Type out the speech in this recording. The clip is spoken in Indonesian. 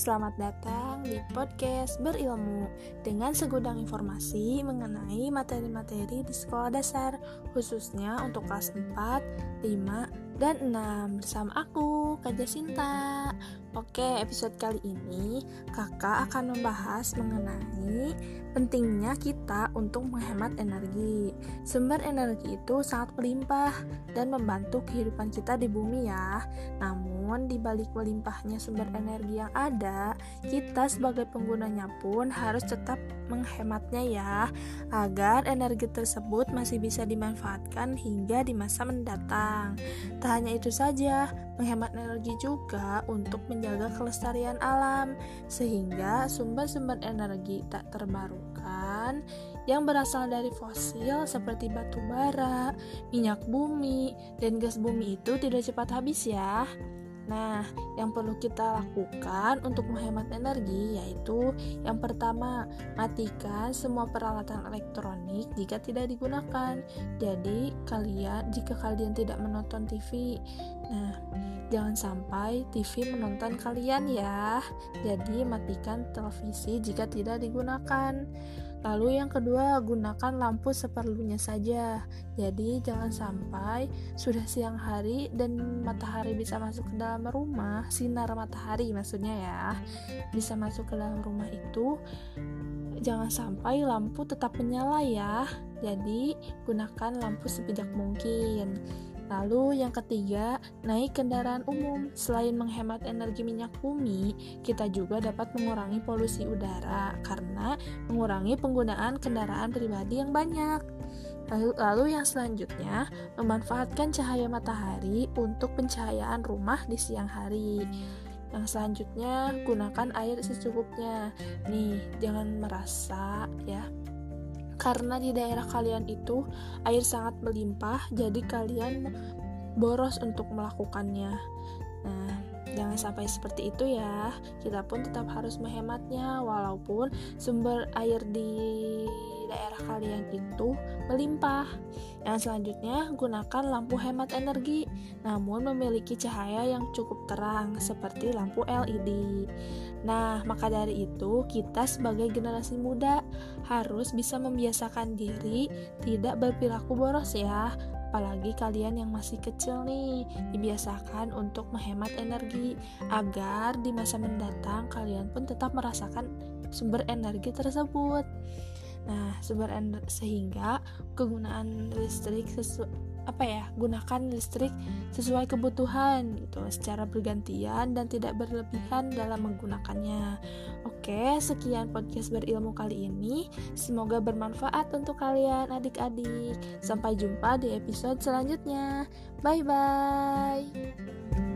selamat datang di podcast Berilmu dengan segudang informasi mengenai materi-materi di sekolah dasar khususnya untuk kelas 4, 5, dan 6 bersama aku, Kak Jasinta. Oke, episode kali ini kakak akan membahas mengenai pentingnya kita untuk menghemat energi. Sumber energi itu sangat melimpah dan membantu kehidupan kita di bumi ya. Namun, di balik melimpahnya sumber energi yang ada, kita sebagai penggunanya pun harus tetap menghematnya ya, agar energi tersebut masih bisa dimanfaatkan hingga di masa mendatang. Tak hanya itu saja, menghemat energi juga untuk menjaga kelestarian alam, sehingga sumber-sumber energi tak terbarukan yang berasal dari fosil seperti batu bara, minyak bumi, dan gas bumi itu tidak cepat habis ya. Nah, yang perlu kita lakukan untuk menghemat energi yaitu yang pertama, matikan semua peralatan elektronik jika tidak digunakan. Jadi, kalian jika kalian tidak menonton TV, nah, jangan sampai TV menonton kalian ya. Jadi, matikan televisi jika tidak digunakan. Lalu yang kedua, gunakan lampu seperlunya saja. Jadi jangan sampai sudah siang hari dan matahari bisa masuk ke dalam rumah, sinar matahari maksudnya ya, bisa masuk ke dalam rumah itu jangan sampai lampu tetap menyala ya. Jadi gunakan lampu sebijak mungkin. Lalu yang ketiga, naik kendaraan umum. Selain menghemat energi minyak bumi, kita juga dapat mengurangi polusi udara karena mengurangi penggunaan kendaraan pribadi yang banyak. Lalu, yang selanjutnya, memanfaatkan cahaya matahari untuk pencahayaan rumah di siang hari. Yang selanjutnya, gunakan air secukupnya. Nih, jangan merasa ya karena di daerah kalian itu air sangat melimpah, jadi kalian boros untuk melakukannya. Nah, jangan sampai seperti itu ya. Kita pun tetap harus menghematnya, walaupun sumber air di daerah kalian itu melimpah. Yang selanjutnya, gunakan lampu hemat energi, namun memiliki cahaya yang cukup terang, seperti lampu LED. Nah, maka dari itu, kita sebagai generasi muda harus bisa membiasakan diri tidak berperilaku boros, ya. Apalagi kalian yang masih kecil nih, dibiasakan untuk menghemat energi agar di masa mendatang kalian pun tetap merasakan sumber energi tersebut. Nah, energi sehingga kegunaan listrik sesu apa ya gunakan listrik sesuai kebutuhan gitu secara bergantian dan tidak berlebihan dalam menggunakannya. Oke sekian podcast berilmu kali ini. Semoga bermanfaat untuk kalian adik-adik. Sampai jumpa di episode selanjutnya. Bye bye